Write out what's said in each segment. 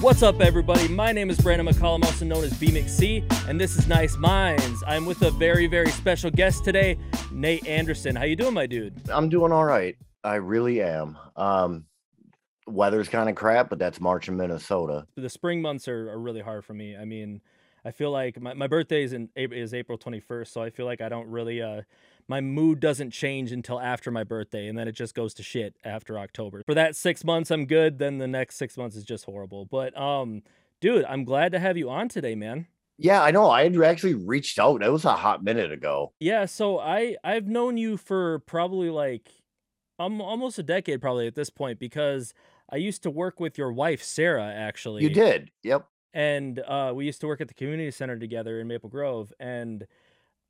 What's up, everybody? My name is Brandon McCollum, also known as B McC, and this is Nice Minds. I'm with a very, very special guest today, Nate Anderson. How you doing, my dude? I'm doing all right. I really am. Um, weather's kind of crap, but that's March in Minnesota. The spring months are, are really hard for me. I mean, I feel like my, my birthday is in is April 21st, so I feel like I don't really uh my mood doesn't change until after my birthday and then it just goes to shit after October. For that 6 months I'm good, then the next 6 months is just horrible. But um dude, I'm glad to have you on today, man. Yeah, I know. I had actually reached out. It was a hot minute ago. Yeah, so I I've known you for probably like um almost a decade probably at this point because I used to work with your wife Sarah actually. You did. Yep. And uh we used to work at the community center together in Maple Grove and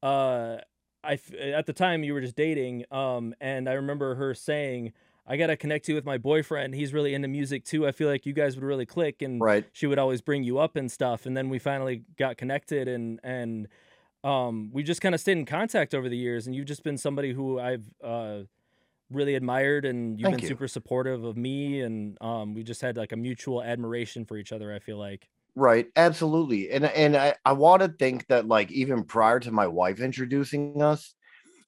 uh I at the time you were just dating, um, and I remember her saying, "I gotta connect you with my boyfriend. He's really into music too. I feel like you guys would really click." And right. she would always bring you up and stuff. And then we finally got connected, and and um, we just kind of stayed in contact over the years. And you've just been somebody who I've uh, really admired, and you've Thank been you. super supportive of me, and um, we just had like a mutual admiration for each other. I feel like. Right, absolutely. And and I, I want to think that like even prior to my wife introducing us,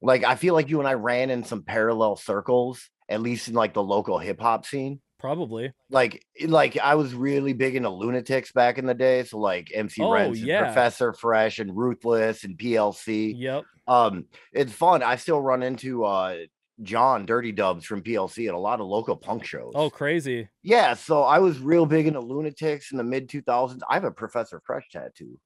like I feel like you and I ran in some parallel circles, at least in like the local hip hop scene. Probably. Like like I was really big into lunatics back in the day. So like MC Oh, Rents yeah. Professor Fresh and Ruthless and PLC. Yep. Um, it's fun. I still run into uh John Dirty Dubs from PLC at a lot of local punk shows. Oh, crazy. Yeah, so I was real big into Lunatics in the mid 2000s. I have a Professor Fresh tattoo.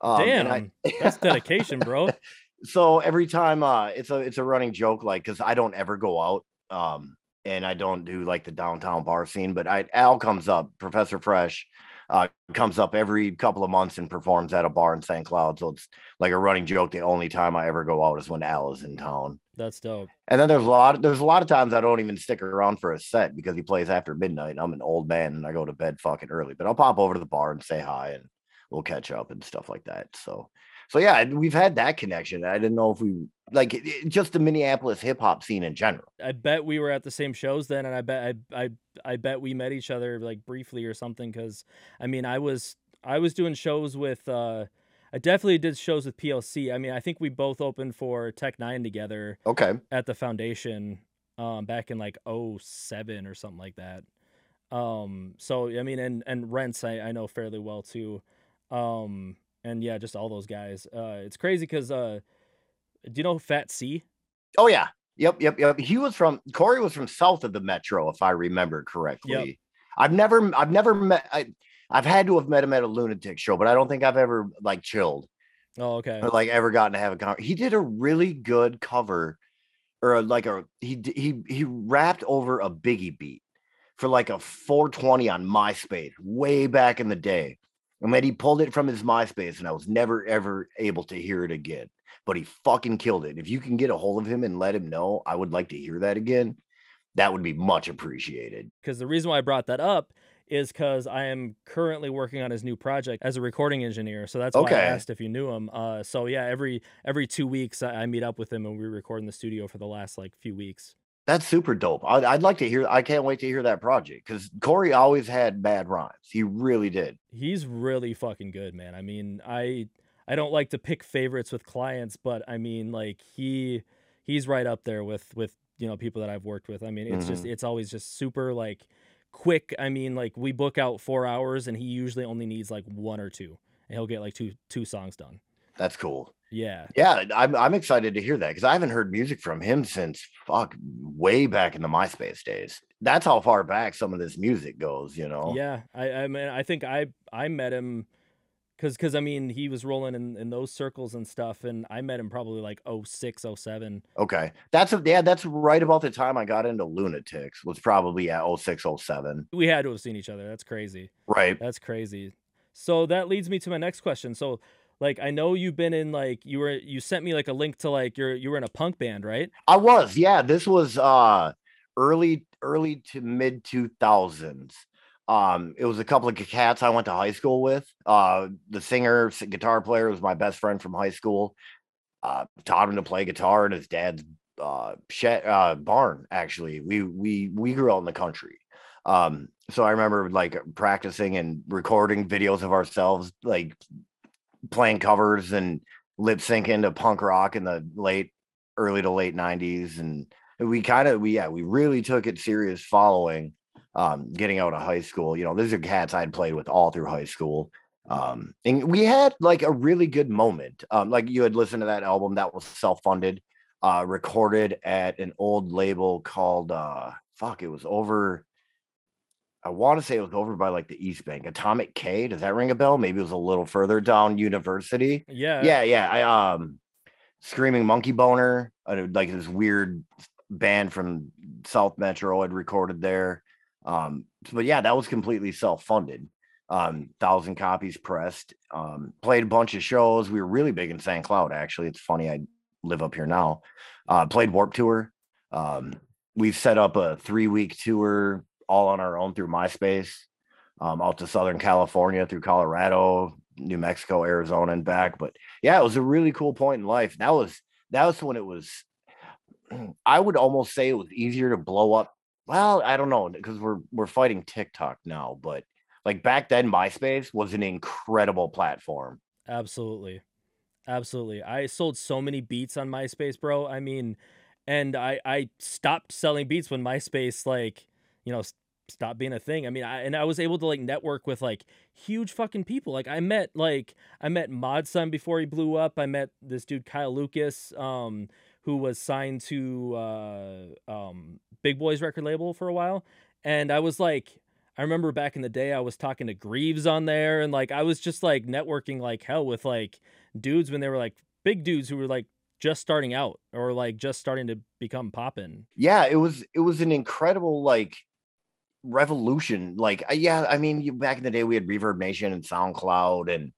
Um, Damn, I- that's dedication, bro. so every time uh it's a it's a running joke like cuz I don't ever go out um and I don't do like the downtown bar scene, but I Al comes up, Professor Fresh uh comes up every couple of months and performs at a bar in St. Cloud. So it's like a running joke. The only time I ever go out is when Al is in town. That's dope. And then there's a lot there's a lot of times I don't even stick around for a set because he plays after midnight. I'm an old man and I go to bed fucking early, but I'll pop over to the bar and say hi and we'll catch up and stuff like that. So so yeah, we've had that connection. I didn't know if we like it- just the Minneapolis hip hop scene in general. I bet we were at the same shows then, and I bet I I I bet we met each other like briefly or something. Because I mean, I was I was doing shows with uh, I definitely did shows with PLC. I mean, I think we both opened for Tech N9ne together Okay. at the Foundation, um, back in like 07 or something like that. Um, so I mean, and and Rents I I know fairly well too. Um, and yeah, just all those guys. Uh, it's crazy because uh, do you know Fat C? Oh yeah. Yep, yep, yep. He was from Corey was from south of the metro, if I remember correctly. I've never I've never met I I've had to have met him at a lunatic show, but I don't think I've ever like chilled. Oh, okay. or like ever gotten to have a conversation. He did a really good cover, or a, like a he he he rapped over a Biggie beat for like a 420 on MySpace way back in the day, and then he pulled it from his MySpace, and I was never ever able to hear it again. But he fucking killed it. If you can get a hold of him and let him know, I would like to hear that again. That would be much appreciated. because the reason why I brought that up is because I am currently working on his new project as a recording engineer. So that's why I asked if you knew him. Uh, so yeah, every every two weeks I, I meet up with him and we record in the studio for the last like few weeks. That's super dope. I'd, I'd like to hear. I can't wait to hear that project because Corey always had bad rhymes. He really did. He's really fucking good, man. I mean, I I don't like to pick favorites with clients, but I mean, like he he's right up there with with you know people that I've worked with. I mean, it's just it's always just super like quick. I mean, like we book out four hours and he usually only needs like one or two, and he'll get like two two songs done. That's cool. Yeah, Yeah, I'm I'm excited to hear that because I haven't heard music from him since fuck way back in the MySpace days. That's how far back some of this music goes, you know. yeah. I I mean, I think I I met him. Cause, cause I mean, he was rolling in, in those circles and stuff, and I met him probably like 06, 07. Okay. That's a, yeah, that's right about the time I got into Lunatics was probably at 06, 07. We had to have seen each other. That's crazy. Right. That's crazy. So that leads me to my next question. So, like, I know you've been in like you were you sent me like a link to like you're you were in a punk band, right? I was, yeah. This was uh early early to mid 2000s. Um, it was a couple of cats I went to high school with. Uh, the singer, guitar player was my best friend from high school. Uh, taught him to play guitar in his dad's uh, shed, uh barn. Actually, we we we grew out in the country. Um, so I remember like practicing and recording videos of ourselves, like playing covers and lip syncing to punk rock in the late, early to late '90s, and we kind of we yeah we really took it serious following um, getting out of high school. You know, these are cats I'd played with all through high school. Um, and we had like a really good moment. Um, like you had listened to that album that was self-funded, uh, recorded at an old label called uh fuck, it was over. I want to say it was over by like the East Bank, Atomic K. Does that ring a bell? Maybe it was a little further down University. Yeah. Yeah, yeah. I um Screaming Monkey Boner, uh, like this weird band from South Metro had recorded there. Um, but yeah, that was completely self-funded. Um, thousand copies pressed. Um, played a bunch of shows. We were really big in St. Cloud, actually. It's funny, I live up here now. Uh, played Warp Tour. Um, we've set up a three-week tour all on our own through MySpace, um, out to Southern California, through Colorado, New Mexico, Arizona, and back. But yeah, it was a really cool point in life. That was that was when it was. I would almost say it was easier to blow up. Well, I don't know because we're we're fighting TikTok now, but like back then, MySpace was an incredible platform. Absolutely. Absolutely. I sold so many beats on MySpace, bro. I mean, and I I stopped selling beats when MySpace like, you know, stopped being a thing. I mean, I and I was able to like network with like huge fucking people. Like I met like I met Mod Sun before he blew up. I met this dude Kyle Lucas um who was signed to uh um Big Boys record label for a while. And I was like I remember back in the day I was talking to Grieves on there and like I was just like networking like hell with like dudes when they were like big dudes who were like just starting out or like just starting to become poppin'. Yeah, it was it was an incredible like revolution. Like yeah, I mean, back in the day we had Reverb Nation and SoundCloud and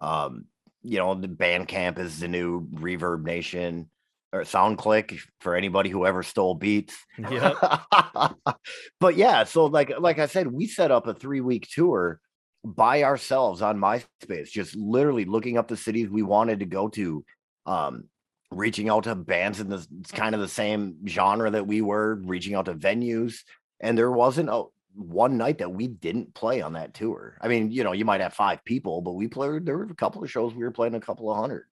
um you know, the Bandcamp is the new Reverb Nation or SoundClick for anybody who ever stole beats. Yep. but yeah, so like like I said, we set up a three week tour by ourselves on MySpace, just literally looking up the cities we wanted to go to, um, reaching out to bands in the kind of the same genre that we were, reaching out to venues, and there wasn't a one night that we didn't play on that tour. I mean, you know, you might have five people, but we played. There were a couple of shows we were playing a couple of hundred.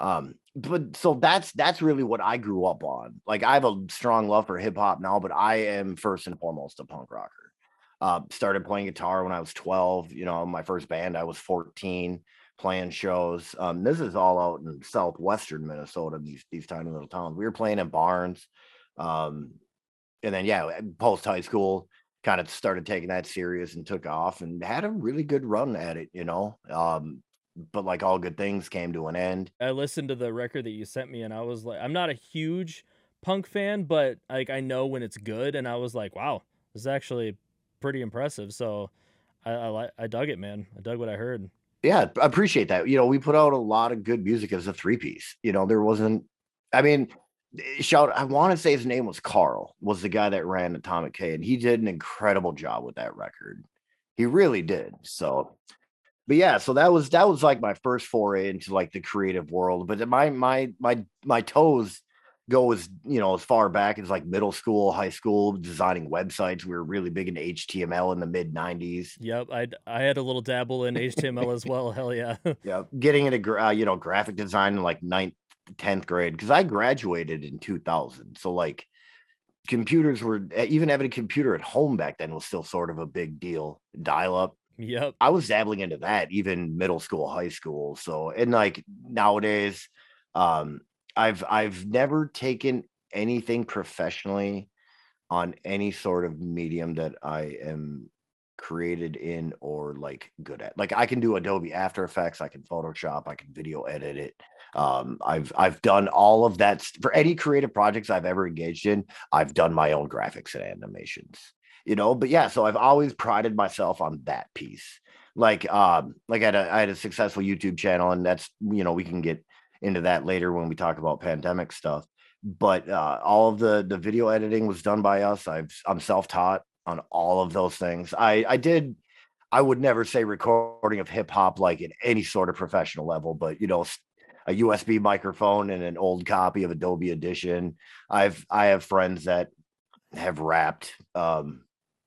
Um, but so that's that's really what I grew up on. Like I have a strong love for hip hop now, but I am first and foremost a punk rocker. Uh, started playing guitar when I was 12. You know, my first band I was 14, playing shows. Um, this is all out in southwestern Minnesota. These these tiny little towns. We were playing in barns. Um, and then yeah, post high school, kind of started taking that serious and took off and had a really good run at it. You know, um, but like all good things came to an end. I listened to the record that you sent me and I was like I'm not a huge punk fan, but like I know when it's good and I was like, wow, this is actually pretty impressive. So I I, li- I dug it, man. I dug what I heard. Yeah, I appreciate that. You know, we put out a lot of good music as a three piece. You know, there wasn't I mean, eh, shout I want to say his name was Carl, was the guy that ran Atomic K, and he did an incredible job with that record. He really did. So but yeah, so that was that was like my first foray into like the creative world. But my my my my toes go as you know as far back as like middle school, high school, designing websites. We were really big into HTML in the mid '90s. Yep, I I had a little dabble in HTML as well. Hell yeah. yeah, getting into uh, you know graphic design in like ninth, tenth grade because I graduated in 2000. So like computers were even having a computer at home back then was still sort of a big deal. Dial up Yep. I was dabbling into that even middle school, high school. So and like nowadays, um, I've I've never taken anything professionally on any sort of medium that I am created in or like good at. Like I can do Adobe After Effects, I can Photoshop, I can video edit it. Um, I've I've done all of that for any creative projects I've ever engaged in. I've done my own graphics and animations you know but yeah so i've always prided myself on that piece. Like um like I had a, I had a successful youtube channel and that's you know we can get into that later when we talk about pandemic stuff. But uh all of the the video editing was done by us. I've i'm self-taught on all of those things. I i did i would never say recording of hip hop like at any sort of professional level but you know a USB microphone and an old copy of Adobe Audition. I've I have friends that have rapped um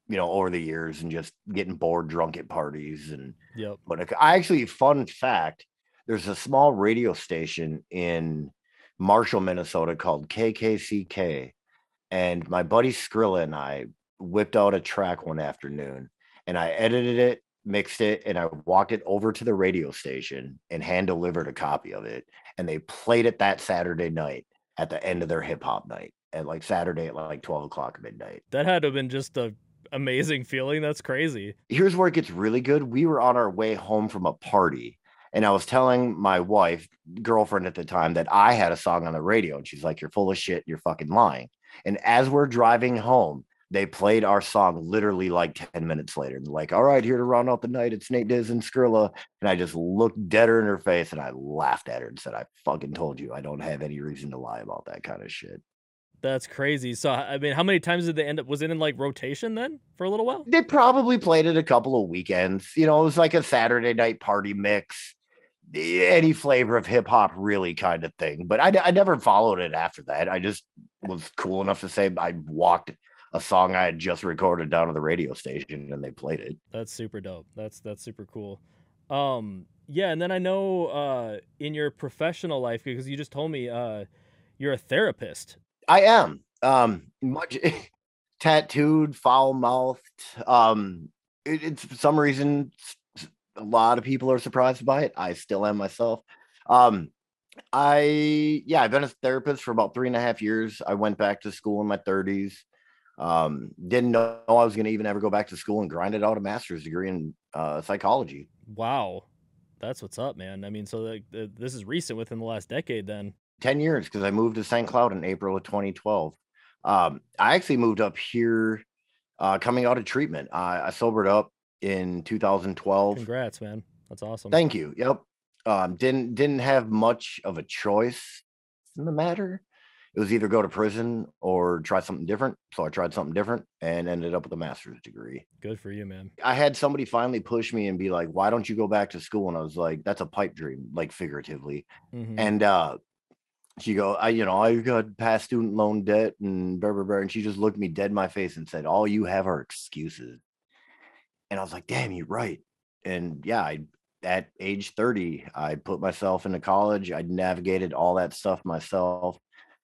you know, over the years and just getting bored drunk at parties and Yep. but I actually fun fact, there's a small radio station in Marshall, Minnesota called KKCK. And my buddy Skrilla and I whipped out a track one afternoon and I edited it, mixed it, and I walked it over to the radio station and hand delivered a copy of it. And they played it that Saturday night at the end of their hip hop night at like Saturday at like 12 o'clock midnight. That had to have been just a amazing feeling. That's crazy. Here's where it gets really good. We were on our way home from a party, and I was telling my wife, girlfriend at the time, that I had a song on the radio, and she's like, "You're full of shit. You're fucking lying." And as we're driving home, they played our song literally like 10 minutes later. And like, all right, here to round out the night, it's Nate Diz and Skrilla. And I just looked dead in her face and I laughed at her and said, I fucking told you I don't have any reason to lie about that kind of shit. That's crazy. So I mean, how many times did they end up? Was it in like rotation then for a little while? They probably played it a couple of weekends. You know, it was like a Saturday night party mix, any flavor of hip hop, really kind of thing. But I, I never followed it after that. I just was cool enough to say I walked a song I had just recorded down to the radio station and they played it. That's super dope. That's that's super cool. Um yeah, and then I know uh in your professional life because you just told me uh you're a therapist. I am. Um much tattooed, foul mouthed. Um it, it's for some reason a lot of people are surprised by it. I still am myself. Um I yeah, I've been a therapist for about three and a half years. I went back to school in my 30s. Um, didn't know I was gonna even ever go back to school and grinded out a master's degree in uh, psychology. Wow. That's what's up, man. I mean, so like th- this is recent within the last decade then. 10 years because I moved to St. Cloud in April of 2012. Um, I actually moved up here uh, coming out of treatment. I, I sobered up in 2012. Congrats, man. That's awesome. Thank you. Yep. Um, didn't didn't have much of a choice in the matter. It was either go to prison or try something different. So I tried something different and ended up with a master's degree. Good for you, man. I had somebody finally push me and be like, "Why don't you go back to school?" And I was like, "That's a pipe dream, like figuratively." Mhm. And uh she go, I, you know, I've got past student loan debt and blah, blah, blah. And she just looked me dead in my face and said, All you have are excuses. And I was like, damn, you're right. And yeah, I at age 30, I put myself into college. I navigated all that stuff myself.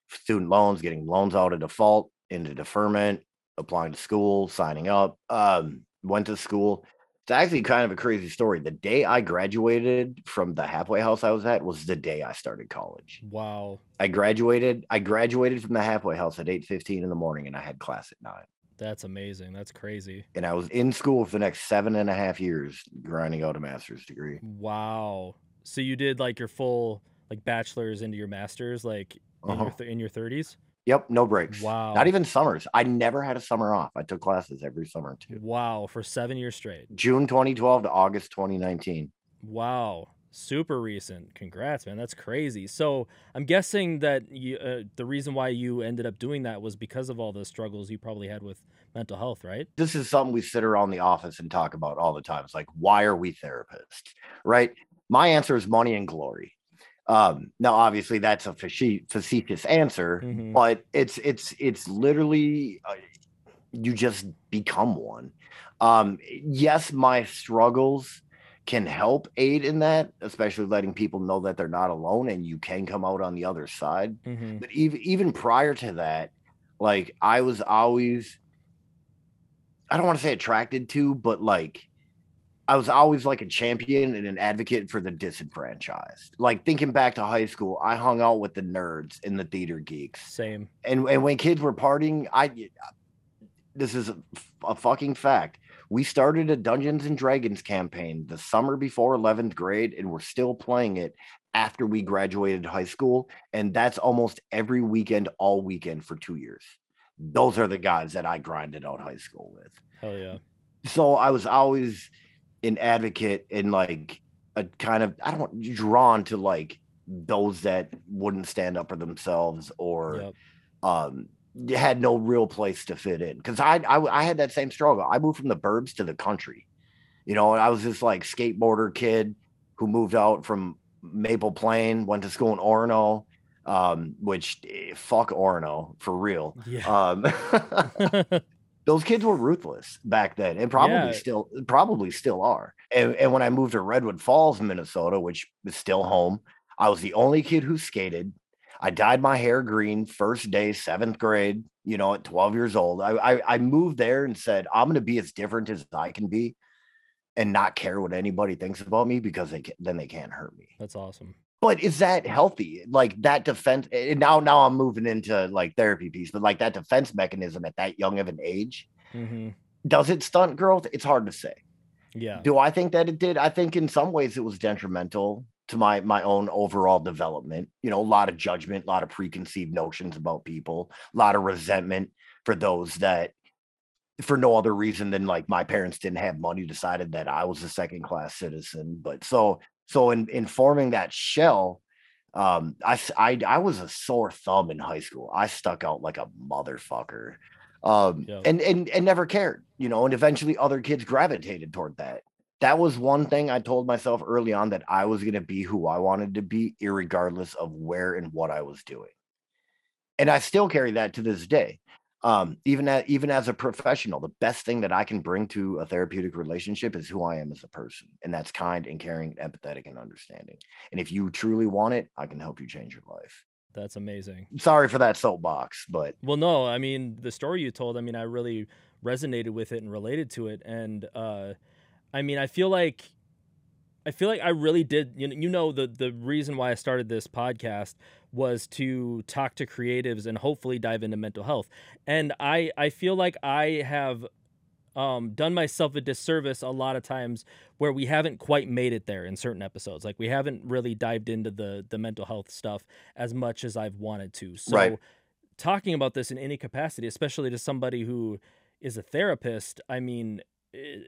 Student loans, getting loans out of default, into deferment, applying to school, signing up. Um, went to school. It's actually kind of a crazy story. The day I graduated from the halfway house I was at was the day I started college. Wow. I graduated. I graduated from the halfway house at eight fifteen in the morning, and I had class at nine. That's amazing. That's crazy. And I was in school for the next seven and a half years, grinding out a master's degree. Wow. So you did like your full like bachelor's into your master's like in Uh-huh. your th- in your 30s? Yep, no breaks. Wow. Not even summers. I never had a summer off. I took classes every summer too. Wow, for 7 years straight. June 2012 to August 2019. Wow. Super recent. Congrats, man. That's crazy. So, I'm guessing that you uh, the reason why you ended up doing that was because of all the struggles you probably had with mental health, right? This is something we sit around the office and talk about all the time. It's like, why are we therapists? Right? My answer is money and glory. Um, now, obviously, that's a facetious answer, Mhm. but it's it's it's literally uh, you just become one. Um, yes, my struggles can help aid in that, especially letting people know that they're not alone and you can come out on the other side. Mhm. But even even prior to that, like I was always I don't want to say attracted to, but like I was always like a champion and an advocate for the disenfranchised. Like thinking back to high school, I hung out with the nerds and the theater geeks. Same. And and when kids were partying, I this is a, a fucking fact. We started a Dungeons and Dragons campaign the summer before 11th grade, and we're still playing it after we graduated high school. And that's almost every weekend, all weekend for two years. Those are the guys that I grinded out high school with. Hell yeah. So I was always an advocate and like a kind of, I don't want drawn to like those that wouldn't stand up for themselves or Yep. um had no real place to fit in because I, I I had that same struggle. I moved from the burbs to the country. You know, I was this like skateboarder kid who moved out from Maple Plain, went to school in Orono, um, which eh, fuck Orono for real. Yeah. Um, those kids were ruthless back then and probably Yeah. still probably still are. And, and when I moved to Redwood Falls, Minnesota, which is still home, I was the only kid who skated. I dyed my hair green first day, seventh grade, you know, at 12 years old. I, I, I moved there and said, I'm going to be as different as I can be and not care what anybody thinks about me because they can, then they can't hurt me. That's awesome. But is that healthy? Like that defense and now now I'm moving into like therapy piece, but like that defense mechanism at that young of an age, hmm does it stunt growth? It's hard to say. Yeah. Do I think that it did? I think in some ways it was detrimental to my my own overall development. You know, a lot of judgment, a lot of preconceived notions about people, a lot of resentment for those that for no other reason than like my parents didn't have money decided that I was a second class citizen. But so so in in forming that shell, um, I I I was a sore thumb in high school. I stuck out like a motherfucker. Um, and and and never cared, you know, and eventually other kids gravitated toward that. That was one thing I told myself early on that I was going to be who I wanted to be, irregardless of where and what I was doing. And I still carry that to this day. Um, even as even as a professional, the best thing that I can bring to a therapeutic relationship is who I am as a person, and that's kind and caring, empathetic, and understanding. And if you truly want it, I can help you change your life. That's amazing. Sorry for that soapbox, but Well, no, I mean the story you told. I mean, I really resonated with it and related to it, and uh, I mean, I feel like, I feel like I really did. You know, you know the the reason why I started this podcast was to talk to creatives and hopefully dive into mental health, and I I feel like I have um, done myself a disservice a lot of times where we haven't quite made it there in certain episodes. Like we haven't really dived into the the mental health stuff as much as I've wanted to. So Right. talking about this in any capacity, especially to somebody who is a therapist, I mean,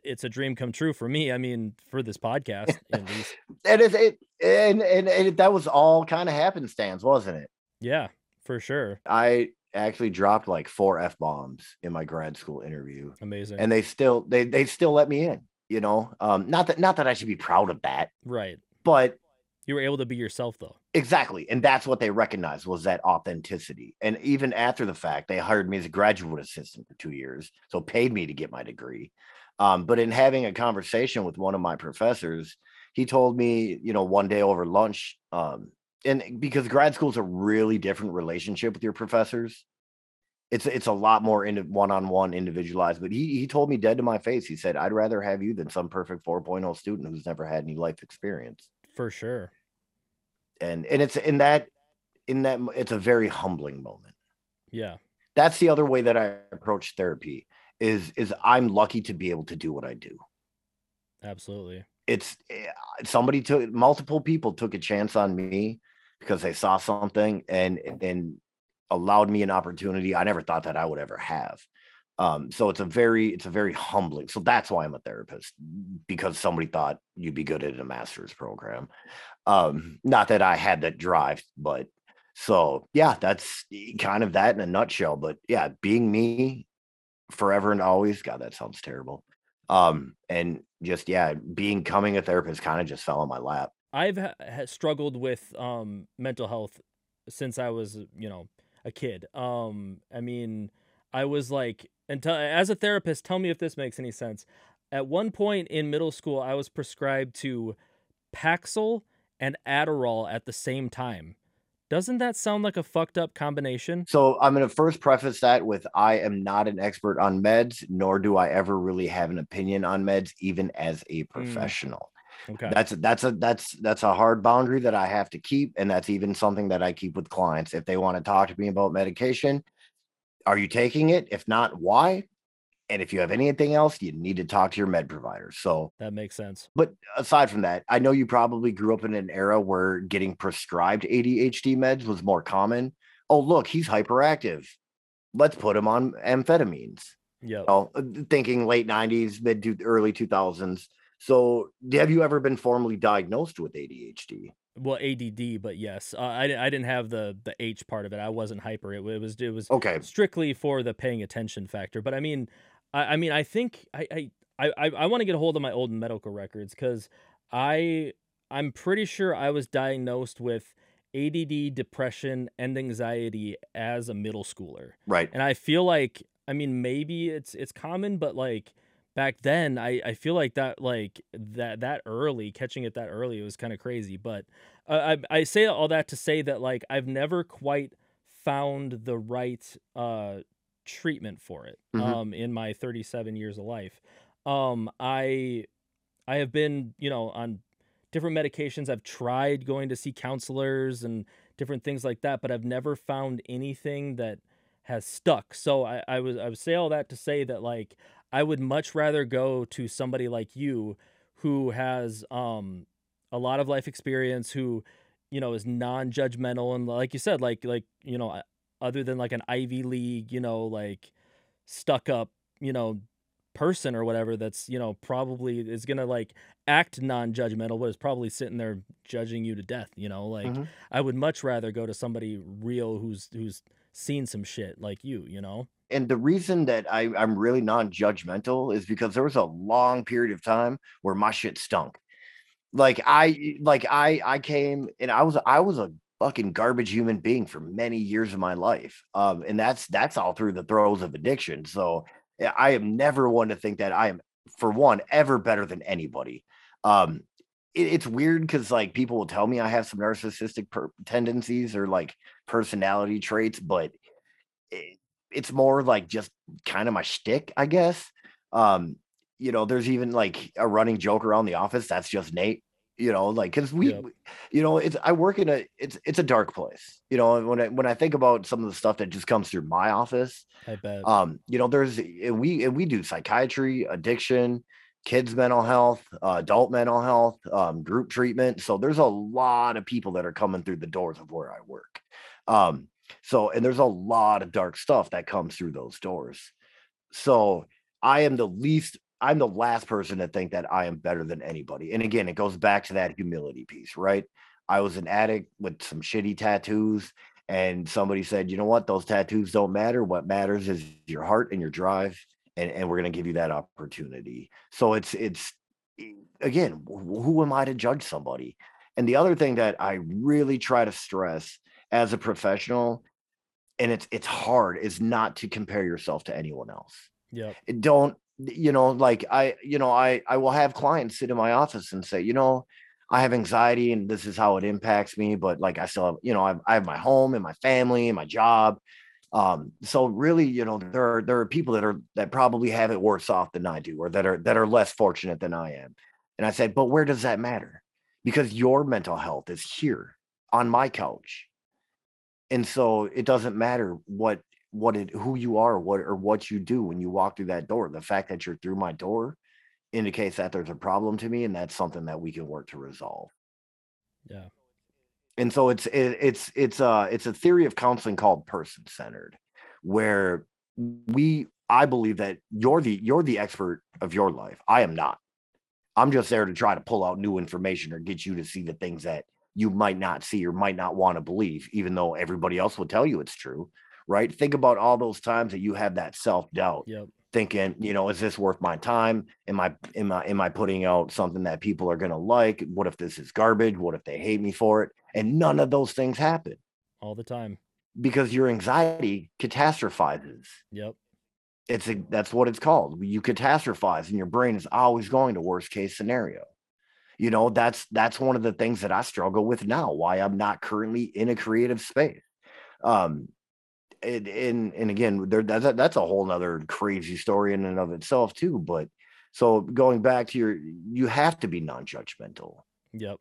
it's a dream come true for me. I mean, for this podcast at least. and it, it and, and and that was all kind of happenstance, wasn't it? Yeah, for sure. I actually dropped like four f bombs in my grad school interview, Amazing. and they still they they still let me in. You know, um, not that not that I should be proud of that, right. but You were able to be yourself though. exactly, and that's what they recognized was that authenticity. And even after the fact, they hired me as a graduate assistant for two years, so paid me to get my degree. Um, but in having a conversation with one of my professors, he told me, you know, one day over lunch, um, and because grad school is a really different relationship with your professors. It's it's a lot more in one-on-one individualized, but he he told me dead to my face. He said, I'd rather have you than some perfect 4.0 student who's never had any life experience. For sure. And and it's in that in that it's a very humbling moment. Yeah. That's the other way that I approach therapy is is I'm lucky to be able to do what I do. Absolutely. it's eh, somebody took multiple people took a chance on me because they saw something and and allowed me an opportunity I never thought that I would ever have. Um, so it's a very it's a very humbling. So that's why I'm a therapist because somebody thought you'd be good at a master's program. Um, not that I had that drive, but so yeah, that's kind of that in a nutshell. But yeah, being me forever and always. God, that sounds terrible. Um, and just yeah, being coming a therapist kind of just fell in my lap. I've ha- struggled with um mental health since I was, you know, a kid. Um I mean, I was like t- as a therapist, tell me if this makes any sense. At one point in middle school, I was prescribed to Paxil and Adderall at the same time. Doesn't that sound like a fucked up combination? So I'm going to first preface that with I am not an expert on meds, nor do I ever really have an opinion on meds, even as a mm. professional. Okay. That's that's a that's that's a hard boundary that I have to keep, and that's even something that I keep with clients. If they want to talk to me about medication, are you taking it? If not, why? And if you have anything else, you need to talk to your med provider. So that makes sense. But aside from that, I know you probably grew up in an era where getting prescribed ADHD meds was more common. Oh, look, he's hyperactive. Let's put him on amphetamines. Yep. Oh, thinking late 90s, mid to early 2000s. So, have you ever been formally diagnosed with ADHD? Well, ADD, but yes, uh, I, I didn't have the the H part of it. I wasn't hyper. It, it was it was Okay. strictly for the paying attention factor. But I mean, I, I mean, I think I I I, I want to get a hold of my old medical records because I I'm pretty sure I was diagnosed with ADD, depression, and anxiety as a middle schooler, Right. and I feel like I mean, maybe it's it's common, but like back then, I I feel like that like that that early catching it that early it was kind of crazy. But uh, I I say all that to say that like I've never quite found the right uh treatment for it Mhm. um in my 37 years of life. Um I I have been, you know, on different medications. I've tried going to see counselors and different things like that, but I've never found anything that has stuck. So I, I was I would say all that to say that like I would much rather go to somebody like you who has um a lot of life experience, who, you know, is non-judgmental and like you said, like like, you know, other than like an Ivy League, you know, like stuck up, you know, person or whatever that's, you know, probably is gonna like act non-judgmental, but is probably sitting there judging you to death, you know? Like Mhm. I would much rather go to somebody real who's who's seen some shit like you, you know? And the reason that I, I'm really non-judgmental is because there was a long period of time where my shit stunk. Like I like I I came and I was I was a fucking garbage human being for many years of my life. Um, and that's that's all through the throes of addiction. So I am never one to think that I am, for one, ever better than anybody. Um, it, it's weird because like people will tell me I have some narcissistic per- tendencies or like personality traits, but it, it's more like just kind of my shtick, I guess. Um, you know, there's even like a running joke around the office. That's just Nate. You know, like because we, we- you know, it's I work in a it's it's a dark place. You know, when I when I think about some of the stuff that just comes through my office, I bet. um, you know, there's and we and we do psychiatry, addiction, kids mental health, uh, adult mental health, um, group treatment. So there's a lot of people that are coming through the doors of where I work. Um, so and there's a lot of dark stuff that comes through those doors. So I am the least I'm the last person to think that I am better than anybody. And again, it goes back to that humility piece, right? I was an addict with some shitty tattoos and somebody said, "You know what? Those tattoos don't matter. What matters is your heart and your drive and and we're going to give you that opportunity." So it's it's again, who am I to judge somebody? And the other thing that I really try to stress as a professional and it's it's hard is not to compare yourself to anyone else Yeah. don't you know like i you know i i will have clients sit in my office and say you know i have anxiety and this is how it impacts me but like i still have you know i, I have my home and my family and my job. Um so really you know there are there are people that are that probably have it worse off than i do or that are that are less fortunate than i am. And i said but where does that matter? Because your mental health is here on my couch. And so it doesn't matter what what it who you are what or what you do when you walk through that door. The fact that you're through my door indicates that there's a problem to me and that's something that we can work to resolve. Yeah. and so it's it, it's it's uh it's a theory of counseling called person centered where we i believe that you're the you're the expert of your life. I am not. I'm just there to try to pull out new information or get you to see the things that you might not see or might not want to believe even though everybody else will tell you it's true right think about all those times that you have that self-doubt Yep. thinking, you know, is this worth my time? Am I am I am I putting out something that people are gonna like? What if this is garbage? What if they hate me for it? And none of those things happen All the time. because your anxiety catastrophizes. Yep. It's a, that's what it's called. You catastrophize, and your brain is always going to worst case scenario. You know, that's that's one of the things that I struggle with now. Why I'm not currently in a creative space. Um, and and, and again, there that's a, that's a whole nother crazy story in and of itself too. But so going back to your, you have to be non-judgmental Yep.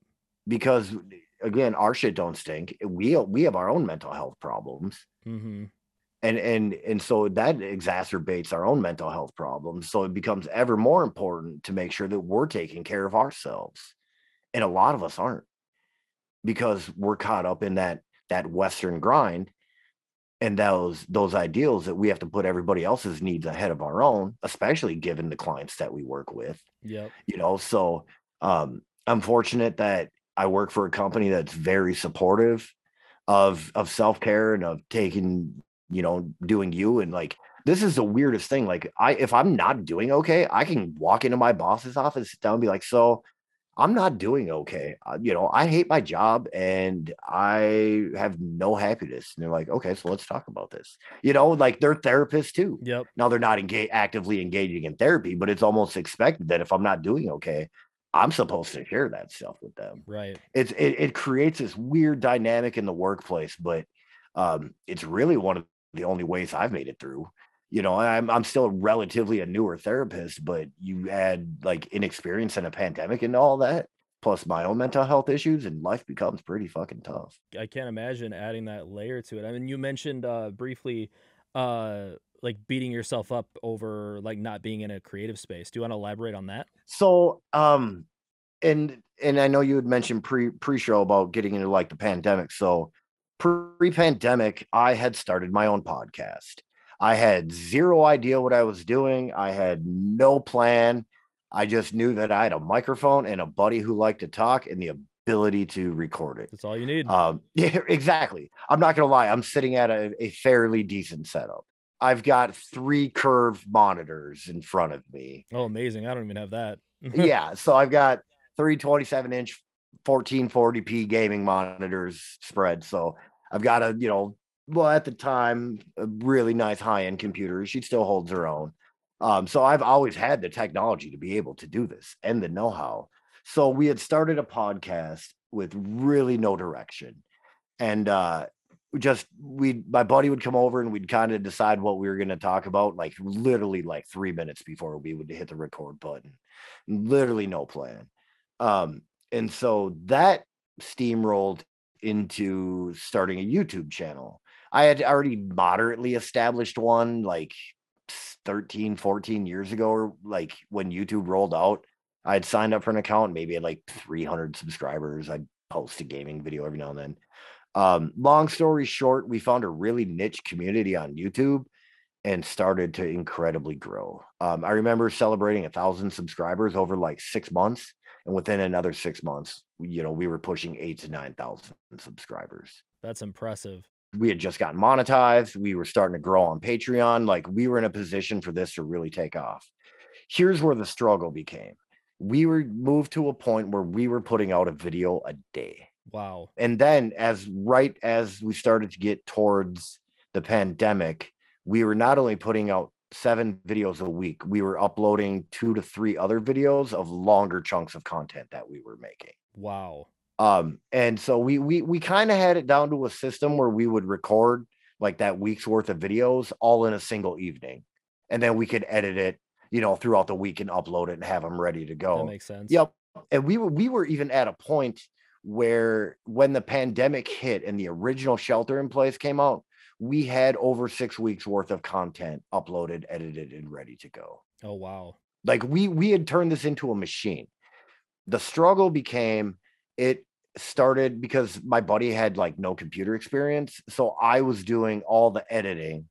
because again, our shit don't stink. We we have our own mental health problems Mm-hmm. and and and so that exacerbates our own mental health problems so it becomes ever more important to make sure that we're taking care of ourselves and a lot of us aren't because we're caught up in that that western grind and those those ideals that we have to put everybody else's needs ahead of our own especially given the clients that we work with. Yeah you know so um i'm fortunate that i work for a company that's very supportive of of self-care and of taking you know doing you and like this is the weirdest thing like i if i'm not doing okay i can walk into my boss's office sit down and be like so I'm not doing okay. Uh, you know, I hate my job and I have no happiness. And they're like, okay, so let's talk about this. You know, like they're therapists too. Yep. Now they're not engage actively engaging in therapy, but it's almost expected that if I'm not doing okay, I'm supposed to share that stuff with them. Right. It's it, it creates this weird dynamic in the workplace, but um, it's really one of the only ways I've made it through you know, I'm I'm still relatively a newer therapist, but you add like inexperience and a pandemic and all that, plus my own mental health issues, and life becomes pretty fucking tough. I can't imagine adding that layer to it. I mean, you mentioned uh briefly uh like beating yourself up over like not being in a creative space. Do you want to elaborate on that? So, um, and and I know you had mentioned pre pre show about getting into like the pandemic. So pre pandemic, I had started my own podcast I had zero idea what I was doing. I had no plan. I just knew that I had a microphone and a buddy who liked to talk and the ability to record it. That's all you need. Um, yeah, exactly. I'm not gonna lie. I'm sitting at a, a fairly decent setup. I've got three curved monitors in front of me. Oh, amazing! I don't even have that. yeah, so I've got three 27 inch 1440p gaming monitors spread. So I've got a you know well at the time a really nice high-end computer she still holds her own. Um, so i've always had the technology to be able to do this and the know-how. So we had started a podcast with really no direction. And uh just we my buddy would come over and we'd kind of decide what we were going to talk about like literally like three minutes before we would hit the record button. Literally no plan. Um and so that steamrolled into starting a youtube channel I had already moderately established one like 13, 14 years ago, or like when YouTube rolled out. I had signed up for an account, maybe had like 300 subscribers. I'd post a gaming video every now and then. Um, long story short, we found a really niche community on YouTube and started to incredibly grow. Um, I remember celebrating a thousand subscribers over like six months, and within another six months, you know, we were pushing eight to nine thousand subscribers. That's impressive we had just gotten monetized. We were starting to grow on Patreon. Like we were in a position for this to really take off. Here's where the struggle became. We were moved to a point where we were putting out a video a day. Wow. And then as right as we started to get towards the pandemic, we were not only putting out seven videos a week, we were uploading two to three other videos of longer chunks of content that we were making. Wow. Um, and so we we we kind of had it down to a system where we would record like that week's worth of videos all in a single evening, and then we could edit it, you know, throughout the week and upload it and have them ready to go. That makes sense. Yep. And we were we were even at a point where when the pandemic hit and the original shelter in place came out, we had over six weeks worth of content uploaded, edited, and ready to go. Oh wow. Like we we had turned this into a machine. The struggle became it started because my buddy had like no computer experience. So I was doing all the editing.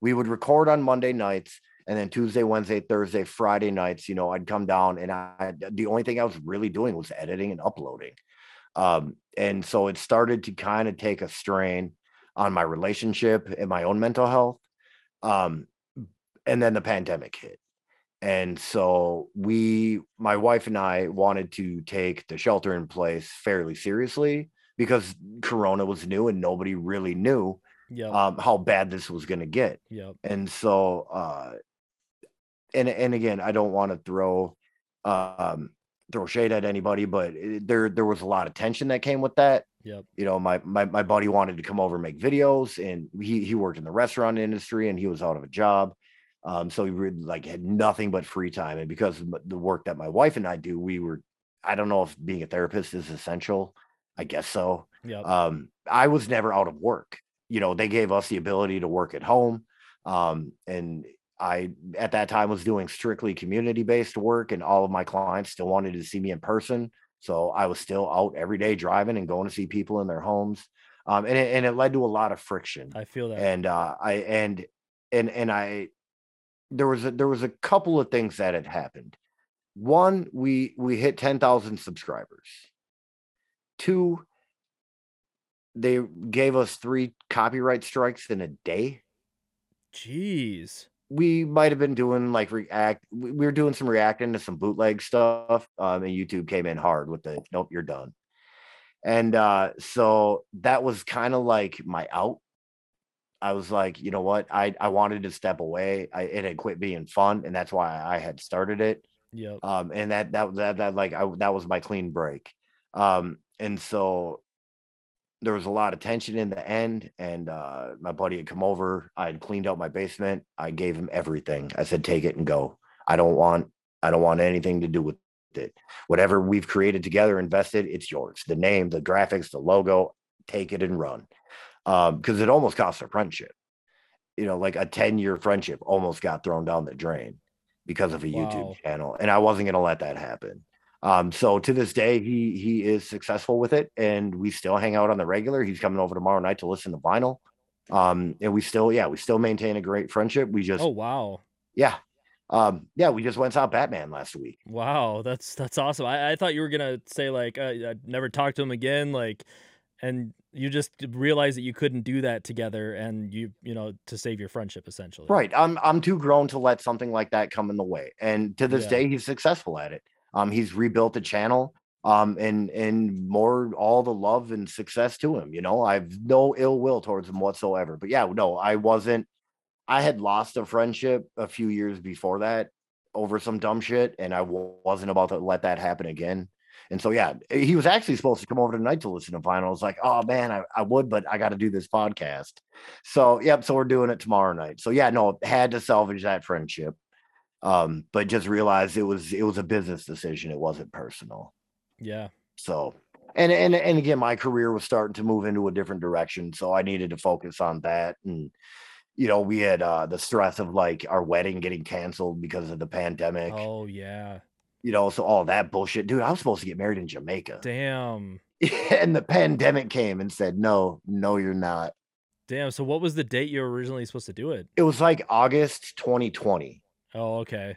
We would record on Monday nights and then Tuesday, Wednesday, Thursday, Friday nights, you know, I'd come down and I the only thing I was really doing was editing and uploading. Um, and so it started to kind of take a strain on my relationship and my own mental health. Um, and then the pandemic hit. And so we, my wife and I, wanted to take the shelter in place fairly seriously because Corona was new and nobody really knew yep. um, how bad this was going to get. Yep. And so, uh, and and again, I don't want to throw um, throw shade at anybody, but it, there there was a lot of tension that came with that. Yep. You know, my my my buddy wanted to come over and make videos, and he he worked in the restaurant industry, and he was out of a job. Um, so we really like had nothing but free time. And because of the work that my wife and I do, we were, I don't know if being a therapist is essential. I guess so. Yeah. Um, I was never out of work. You know, they gave us the ability to work at home. Um, and I at that time was doing strictly community based work, and all of my clients still wanted to see me in person. So I was still out every day driving and going to see people in their homes. Um, and it, and it led to a lot of friction. I feel that. And uh, I and and and I there was a, there was a couple of things that had happened. One, we we hit 10,000 subscribers. Two, they gave us three copyright strikes in a day. Jeez. we might have been doing like react. We were doing some reacting to some bootleg stuff. Um, and YouTube came in hard with the nope, you're done. And uh, so that was kind of like my out. I was like, you know what? I I wanted to step away. I it had quit being fun, and that's why I had started it. Yep. Um, and that that that that like I that was my clean break. Um, and so there was a lot of tension in the end and uh, my buddy had come over i had cleaned out my basement i gave him everything i said take it and go i don't want i don't want anything to do with it whatever we've created together invested it's yours the name the graphics the logo take it and run because um, it almost cost a friendship you know like a 10 year friendship almost got thrown down the drain because of a wow. youtube channel and i wasn't going to let that happen um, so to this day, he he is successful with it, and we still hang out on the regular. He's coming over tomorrow night to listen to vinyl. Um, and we still, yeah, we still maintain a great friendship. We just, oh wow, yeah, um, yeah, we just went saw Batman last week. Wow, that's that's awesome. I, I thought you were gonna say like uh, I never talked to him again, like, and you just realized that you couldn't do that together, and you you know to save your friendship essentially. Right. I'm I'm too grown to let something like that come in the way, and to this yeah. day, he's successful at it. Um, he's rebuilt the channel. Um, and and more all the love and success to him. You know, I've no ill will towards him whatsoever. But yeah, no, I wasn't. I had lost a friendship a few years before that over some dumb shit, and I wasn't about to let that happen again. And so, yeah, he was actually supposed to come over tonight to listen to vinyl. I was like, oh man, I, I would, but I got to do this podcast. So, yep. So we're doing it tomorrow night. So, yeah, no, had to salvage that friendship um, but just realized it was it was a business decision. It wasn't personal. Yeah. So and and and again, my career was starting to move into a different direction, so I needed to focus on that. And you know, we had uh the stress of like our wedding getting canceled because of the pandemic. Oh yeah. You know, so all that bullshit, dude. I was supposed to get married in Jamaica. Damn. and the pandemic came and said, "No, no, you're not." Damn. So, what was the date you were originally supposed to do it? It was like August 2020. Oh, okay.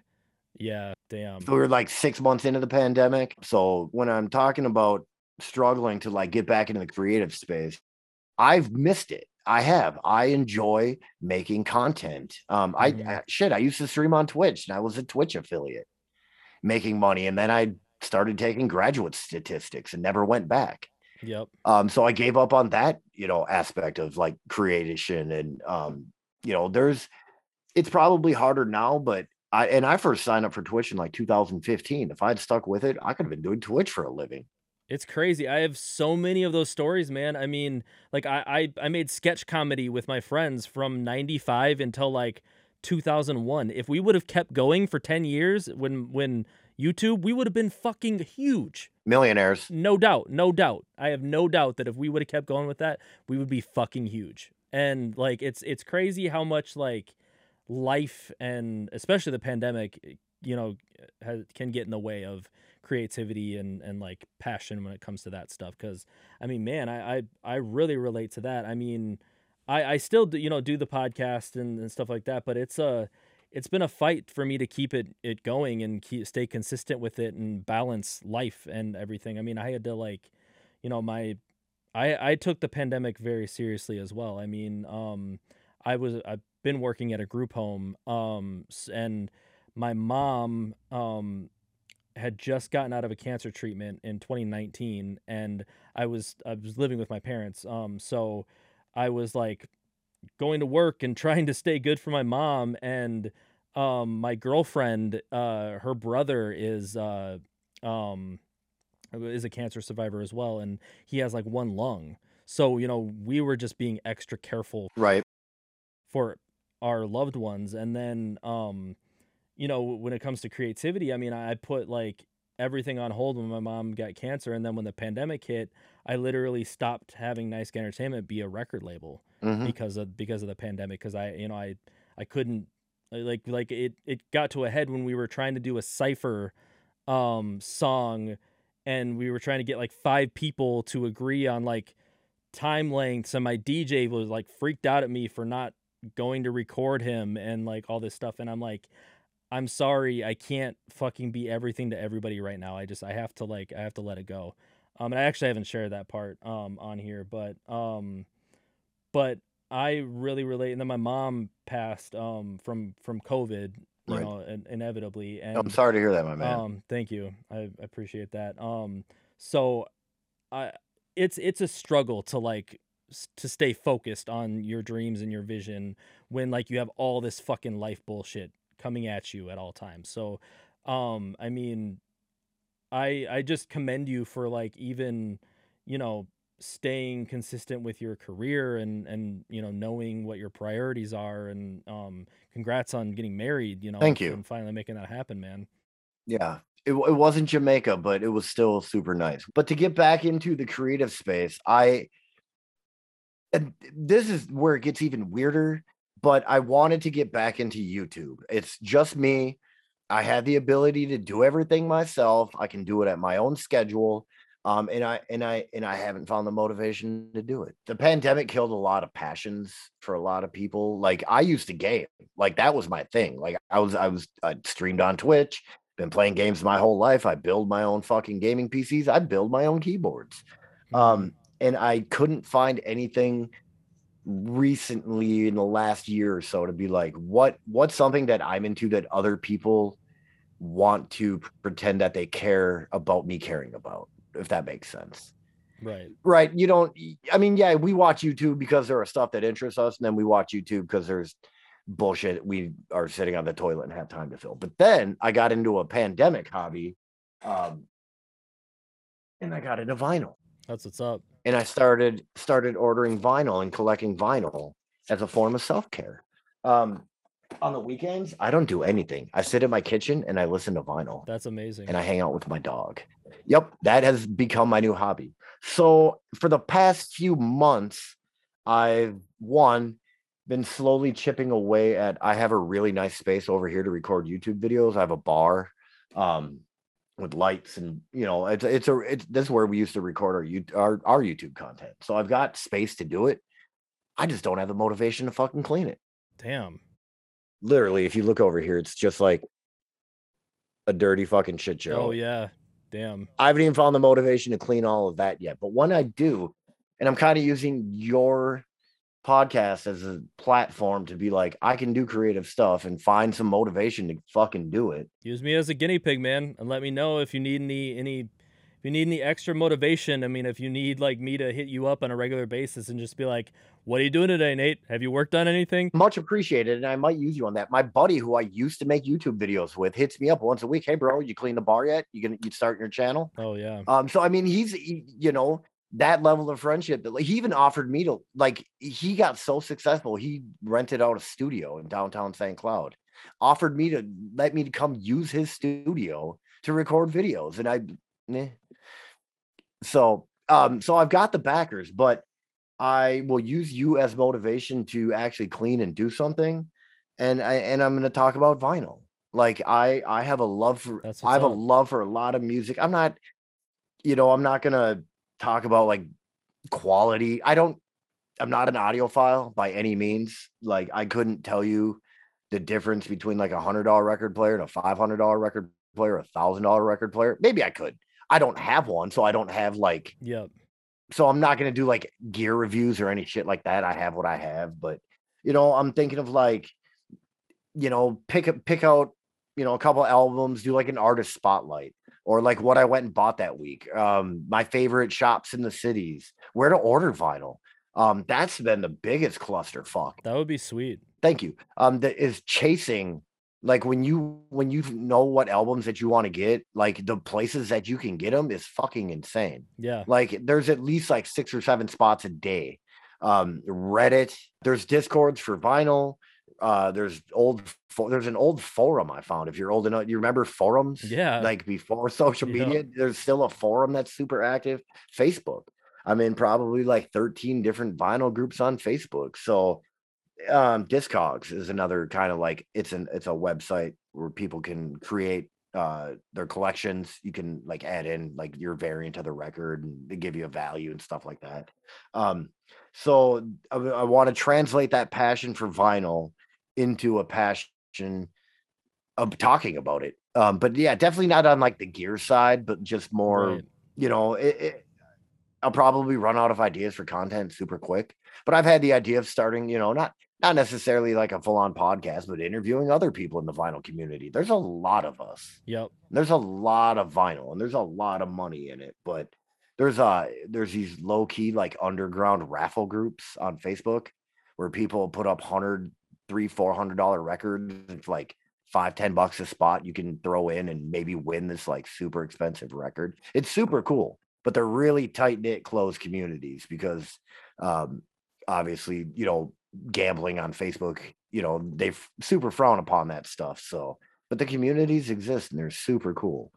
Yeah, damn. So we were like six months into the pandemic. So when I'm talking about struggling to like get back into the creative space, I've missed it. I have. I enjoy making content. Um, mm-hmm. I, I shit. I used to stream on Twitch, and I was a Twitch affiliate, making money, and then I started taking graduate statistics and never went back. Yep. Um, so I gave up on that, you know, aspect of like creation and um, you know, there's it's probably harder now, but I and I first signed up for Twitch in like 2015. If I'd stuck with it, I could have been doing Twitch for a living. It's crazy. I have so many of those stories, man. I mean, like I I, I made sketch comedy with my friends from 95 until like 2001. If we would have kept going for 10 years when when YouTube, we would have been fucking huge. Millionaires. No doubt. No doubt. I have no doubt that if we would have kept going with that, we would be fucking huge. And like it's it's crazy how much like life and especially the pandemic, you know, has, can get in the way of creativity and and like passion when it comes to that stuff. Because I mean, man, I, I I really relate to that. I mean, I I still do, you know do the podcast and, and stuff like that, but it's a it's been a fight for me to keep it it going and keep stay consistent with it and balance life and everything. I mean, I had to like, you know, my I I took the pandemic very seriously as well. I mean, um I was I've been working at a group home, um, and my mom um had just gotten out of a cancer treatment in 2019, and I was I was living with my parents, um, so I was like going to work and trying to stay good for my mom and um my girlfriend uh her brother is uh um is a cancer survivor as well and he has like one lung. So you know we were just being extra careful right. for our loved ones and then um you know when it comes to creativity i mean i put like everything on hold when my mom got cancer and then when the pandemic hit i literally stopped having nice entertainment be a record label mm-hmm. because of because of the pandemic because i you know i i couldn't like like it it got to a head when we were trying to do a cipher um song and we were trying to get like five people to agree on like time lengths and my dj was like freaked out at me for not going to record him and like all this stuff and I'm like I'm sorry I can't fucking be everything to everybody right now. I just I have to like I have to let it go. Um and I actually haven't shared that part um on here but um but I really relate. And then my mom passed um from from COVID, you Right. know, in, inevitably. And I'm sorry to hear that, my man. um, thank you. I, I appreciate that. Um, so I it's it's a struggle to like to stay focused on your dreams and your vision when like you have all this fucking life bullshit coming at you at all times. So um I mean I I just commend you for like even, you know, staying consistent with your career and and you know knowing what your priorities are and um congrats on getting married, you know, Thank you. and finally making that happen, man. Yeah. It, it wasn't Jamaica, but it was still super nice. But to get back into the creative space, I and this is where it gets even weirder, but I wanted to get back into YouTube. It's just me. I had the ability to do everything myself. I can do it at my own schedule. Um, and I and I and I haven't found the motivation to do it. The pandemic killed a lot of passions for a lot of people. Like I used to game, like that was my thing. Like I was, I was, I streamed on Twitch. Been playing games my whole life. I build my own fucking gaming PCs. I build my own keyboards. Um, and I couldn't find anything recently in the last year or so to be like, what what's something that I'm into that other people want to pretend that they care about me caring about, if that makes sense. right. Right. You don't I mean, yeah, we watch YouTube because there are stuff that interests us, and then we watch YouTube because there's bullshit we are sitting on the toilet and have time to fill. But then I got into a pandemic hobby. Um and I got into vinyl That's what's up. and I started started ordering vinyl and collecting vinyl as a form of self care. Um, on the weekends, I don't do anything. I sit in my kitchen and I listen to vinyl That's amazing. and I hang out with my dog. Yep, that has become my new hobby. So for the past few months, I've one been slowly chipping away at. I have a really nice space over here to record YouTube videos. I have a bar. Um, with lights and you know it's it's a it's this is where we used to record our you our, our YouTube content. So I've got space to do it. I just don't have the motivation to fucking clean it. Damn. Literally, if you look over here, it's just like a dirty fucking shit oh, show. Oh yeah. Damn. I haven't even found the motivation to clean all of that yet. But when I do, and I'm kind of using your podcast as a platform to be like, I can do creative stuff and find some motivation to fucking do it. Use me as a guinea pig, man, and let me know if you need any any if you need any extra motivation. I mean, if you need like me to hit you up on a regular basis and just be like, "What are you doing today, Nate? Have you worked on anything?" Much appreciated. And I might use you on that. My buddy who I used to make YouTube videos with hits me up once a week. Hey, bro, you clean the bar yet? You gonna you start your channel? Oh yeah. Um, so I mean, he's he- you know that level of friendship that like, he even offered me to like he got so successful he rented out a studio in downtown St. Cloud, offered me to let me to come use his studio to record videos, and I, eh. so um, so I've got the backers, but I will use you as motivation to actually clean and do something, and I and I'm going to talk about vinyl. Like I I have a love for I have what's a love for a lot of music. I'm not you know, I'm not gonna talk about like quality. I don't I'm not an audiophile by any means. Like I couldn't tell you the difference between like a hundred dollar record player and a five hundred dollar record player, a thousand dollar record player. Maybe I could. I don't have one, so I don't have like Yep. so I'm not gonna do like gear reviews or any shit like that. I have what I have, but you know, I'm thinking of like, you know, pick up pick out, you know, a couple albums, do like an artist spotlight, or like what I went and bought that week. Um, my favorite shops in the cities, where to order vinyl. Um, that's been the biggest clusterfuck. That would be sweet. Thank you. Um, that is chasing like when you when you know what albums that you want to get, like the places that you can get them is fucking insane Yeah. like there's at least like six or seven spots a day um reddit there's discords for vinyl uh there's old there's an old forum i found if you're old enough you remember forums? Yeah. like before social Yeah. media there's still a forum that's super active facebook. I'm in probably like 13 different vinyl groups on facebook. So um discogs is another kind of like it's an it's a website where people can create uh their collections. You can like add in like your variant of the record and they give you a value and stuff like that. Um so i, I want to translate that passion for vinyl into a passion of talking about it um but yeah definitely not on like the gear side but just more Right. you know it, it, i'll probably run out of ideas for content super quick But I've had the idea of starting, you know, not not necessarily like a full-on podcast, but interviewing other people in the vinyl community. There's a lot of us. Yep. There's a lot of vinyl and there's a lot of money in it, but there's uh there's these low-key like underground raffle groups on Facebook where people put up hundred, three, four hundred dollar records. It's like five, ten bucks a spot you can throw in and maybe win this like super expensive record. It's super cool, but they're really tight knit, closed communities because um obviously, you know, gambling on Facebook, you know, they super frown upon that stuff. So, but the communities exist and they're super cool.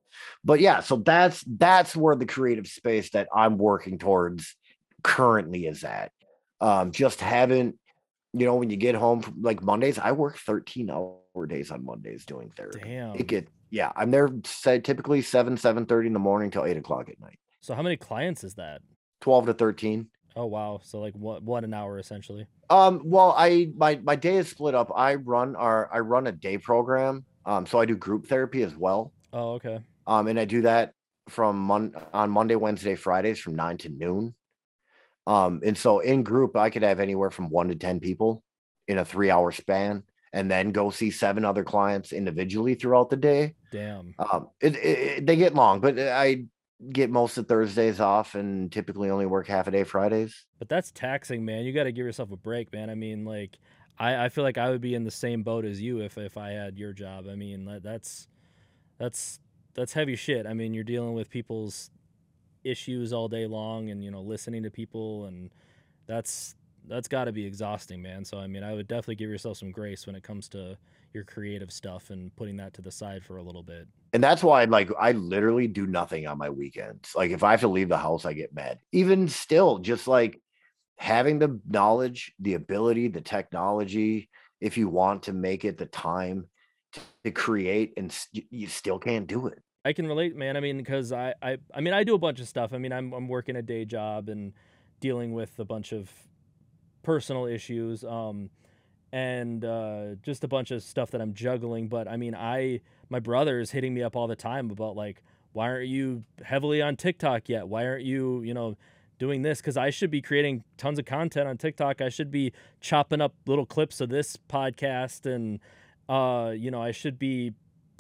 But yeah, so that's that's where the creative space that I'm working towards currently is at. Um, just haven't, you know, when you get home from, like Mondays, I work 13 hour days on Mondays doing therapy. Damn. It get yeah, I'm there say typically seven, seven thirty in the morning till eight o'clock at night. So how many clients is that? 12 to 13. Oh wow. So like what one an hour essentially. Um, well, I my my day is split up. I run our I run a day program. Um, so I do group therapy as well. Oh, okay. Um, and I do that from mon- on Monday, Wednesday, Fridays from nine to noon. Um, and so in group, I could have anywhere from one to ten people in a three hour span, and then go see seven other clients individually throughout the day. Damn. Um, it, it, it- they get long, but I get most of Thursdays off, and typically only work half a day Fridays. But that's taxing, man. You got to give yourself a break, man. I mean, like, I, I feel like I would be in the same boat as you if if I had your job. I mean, that- that's that's that's heavy shit. I mean, you're dealing with people's issues all day long, and you know, listening to people, and that's that's got to be exhausting, man. So I mean, I would definitely give yourself some grace when it comes to your creative stuff and putting that to the side for a little bit. and that's why like I literally do nothing on my weekends. Like if I have to leave the house, I get mad. Even still, just like having the knowledge, the ability, the technology, if you want to make it the time to, create, and you still can't do it. I can relate, man. I mean, because I, I, I mean, I do a bunch of stuff. I mean, I'm, I'm working a day job and dealing with a bunch of personal issues, um, and uh, just a bunch of stuff that I'm juggling. But I mean, I, my brother is hitting me up all the time about like, why aren't you heavily on TikTok yet? Why aren't you, you know, doing this? Because I should be creating tons of content on TikTok. I should be chopping up little clips of this podcast, and uh, you know, I should be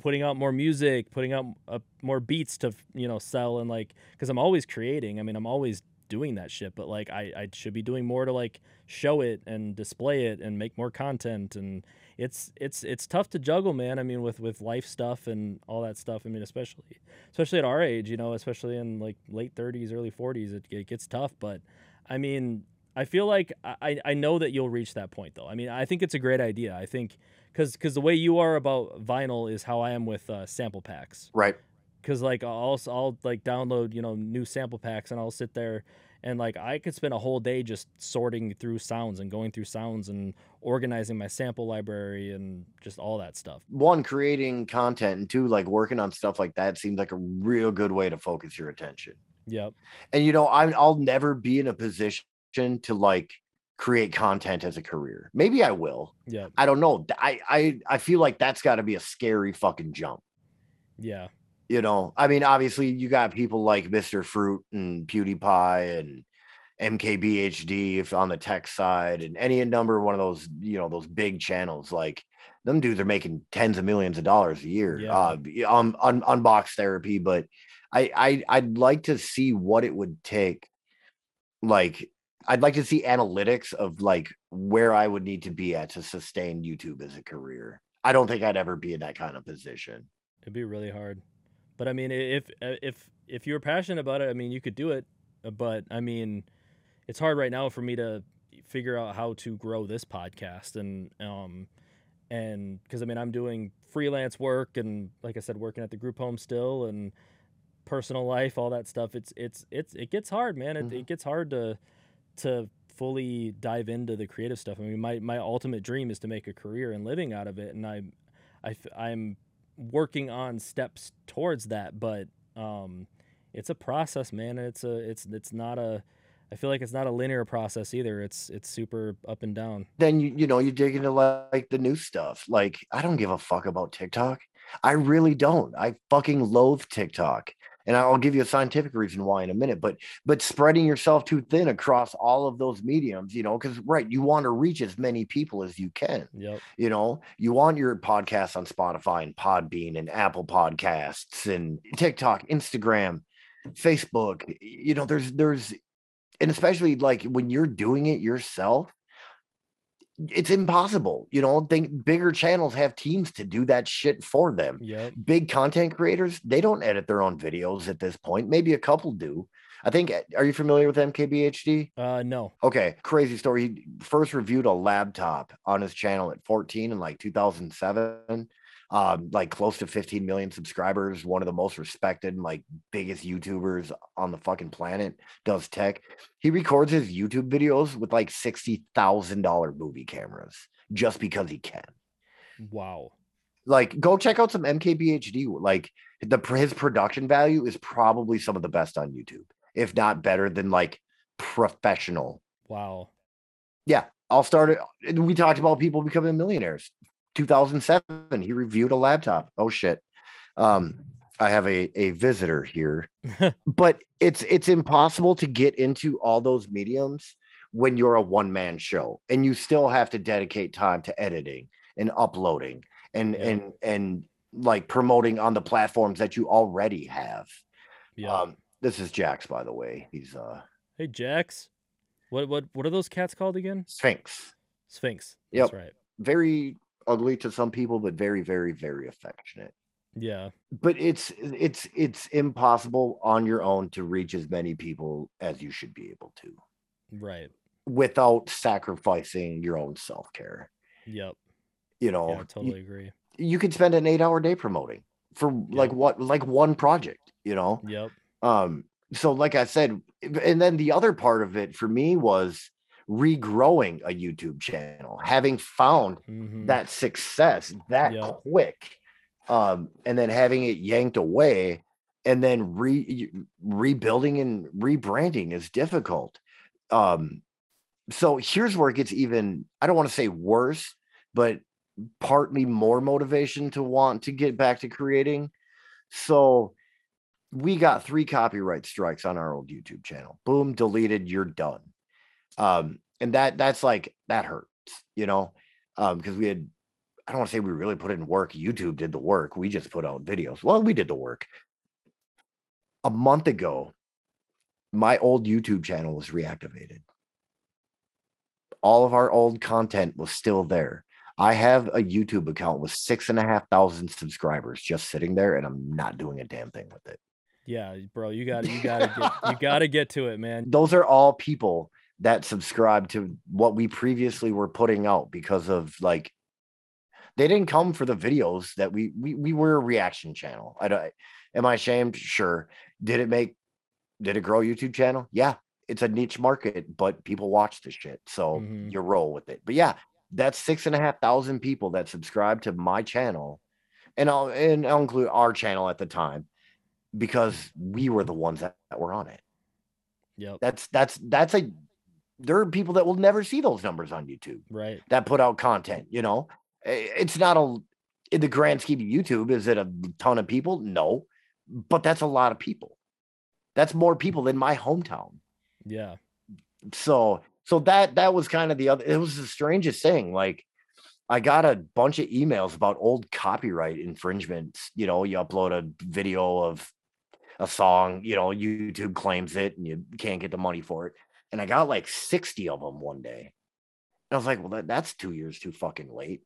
putting out more music, putting out uh, more beats to you know sell and like because I'm always creating. I mean, I'm always doing that shit, but like I I should be doing more to like show it and display it and make more content and it's it's it's tough to juggle, man. I mean, with with life stuff and all that stuff. I mean, especially especially at our age, you know, especially in like late 30s, early 40s, it, it gets tough. But I mean, I feel like I I know that you'll reach that point though. I mean, I think it's a great idea. I think because because the way you are about vinyl is how I am with uh, sample packs. Right. Because like I'll I'll like download you know new sample packs and I'll sit there and like I could spend a whole day just sorting through sounds and going through sounds and organizing my sample library and just all that stuff. One, creating content, and two, like working on stuff like that seems like a real good way to focus your attention. Yep. And you know, I'm I'll never be in a position to like create content as a career. Maybe I will. Yeah. I don't know. I I I feel like that's got to be a scary fucking jump. Yeah. You know, I mean, obviously you got people like Mr. Fruit and PewDiePie and MKBHD if on the tech side and any number of one of those, you know, those big channels like them dudes are making tens of millions of dollars a year Yeah. uh on, on unbox therapy, but I, I I'd like to see what it would take. Like I'd like to see analytics of like where I would need to be at to sustain YouTube as a career. I don't think I'd ever be in that kind of position. It'd be really hard. But I mean, if uh, if if you're passionate about it, I mean, you could do it. uh, But I mean, it's hard right now for me to figure out how to grow this podcast and um and because I mean, I'm doing freelance work and like I said, working at the group home still and personal life, all that stuff. It's it's it's it gets hard, man. It, Mhm. it gets hard to to fully dive into the creative stuff. I mean, my my ultimate dream is to make a career and living out of it, and I, I, I'm working on steps towards that, but um, it's a process, man. It's a it's it's not a I feel like it's not a linear process either. It's it's super up and down. then you you know you dig into like the new stuff. Like I don't give a fuck about TikTok. I really don't. I fucking loathe TikTok. And I'll give you a scientific reason why in a minute. But but spreading yourself too thin across all of those mediums, you know, because right, you want to reach as many people as you can. Yep. You know, you want your podcast on Spotify and Podbean and Apple Podcasts and TikTok, Instagram, Facebook. You know, there's there's and especially like when you're doing it yourself, it's impossible. You know, think bigger channels have teams to do that shit for them. Yeah. Big content creators, they don't edit their own videos at this point. Maybe a couple do. I think eh, are you familiar with MKBHD? Uh no. Okay, crazy story. He first reviewed a laptop on his channel at 14 in like 2007 um, like close to 15 million subscribers, one of the most respected, like biggest YouTubers on the fucking planet, does tech. He records his YouTube videos with like $60,000 movie cameras just because he can. Wow. Like, go check out some MKBHD. Like, the his production value is probably some of the best on YouTube, if not better than like professional. Wow. Yeah, I'll start it. We talked about people becoming millionaires. 2007 he reviewed a laptop oh shit um i have a a visitor here but it's it's impossible to get into all those mediums when you're a one man show and you still have to dedicate time to editing and uploading and Yeah. and and like promoting on the platforms that you already have Yeah. um this is jax by the way he's uh hey Jax. What what what are those cats called again? sphynx Sphynx. Yep. That's right. very ugly to some people but very very very affectionate Yeah. but it's it's it's impossible on your own to reach as many people as you should be able to Right. without sacrificing your own self-care Yep. you Yeah, know I totally agree. you, you could spend an eight hour day promoting for like what like one project you know Yep. um so like i said and then the other part of it for me was regrowing a youtube channel having found Mhm. that success that Yeah. quick um and then having it yanked away and then re rebuilding and rebranding is difficult um so here's where it gets even i don't want to say worse but partly more motivation to want to get back to creating so we got three copyright strikes on our old youtube channel boom deleted you're done um and that that's like that hurts you know um because we had i don't want to say we really put in work youtube did the work we just put out videos well we did the work. A month ago my old youtube channel was reactivated. All of our old content was still there. I have a youtube account with six and a half thousand subscribers just sitting there and i'm not doing a damn thing with it. Yeah, bro, you got you got to get you got to get to it, man. those are all people that subscribe to what we previously were putting out because of like they didn't come for the videos that we we, we were a reaction channel. I don't am i ashamed sure. Did it make did it grow youtube channel? Yeah it's a niche market but people watch this shit so Mhm. you roll with it. But yeah that's six and a half thousand people that subscribe to my channel and i'll and i'll include our channel at the time because we were the ones that, that were on it. Yeah. that's that's that's a there are people that will never see those numbers on YouTube Right. that put out content, you know. It's not a in the grand scheme of YouTube, is it a ton of people? No, but that's a lot of people. That's more people than my hometown. Yeah. So so that that was kind of the other it was the strangest thing. Like I got a bunch of emails about old copyright infringements. You know, you upload a video of a song, you know, YouTube claims it and you can't get the money for it. And I got like 60 of them one day. And I was like, well, that, that's two years too fucking late.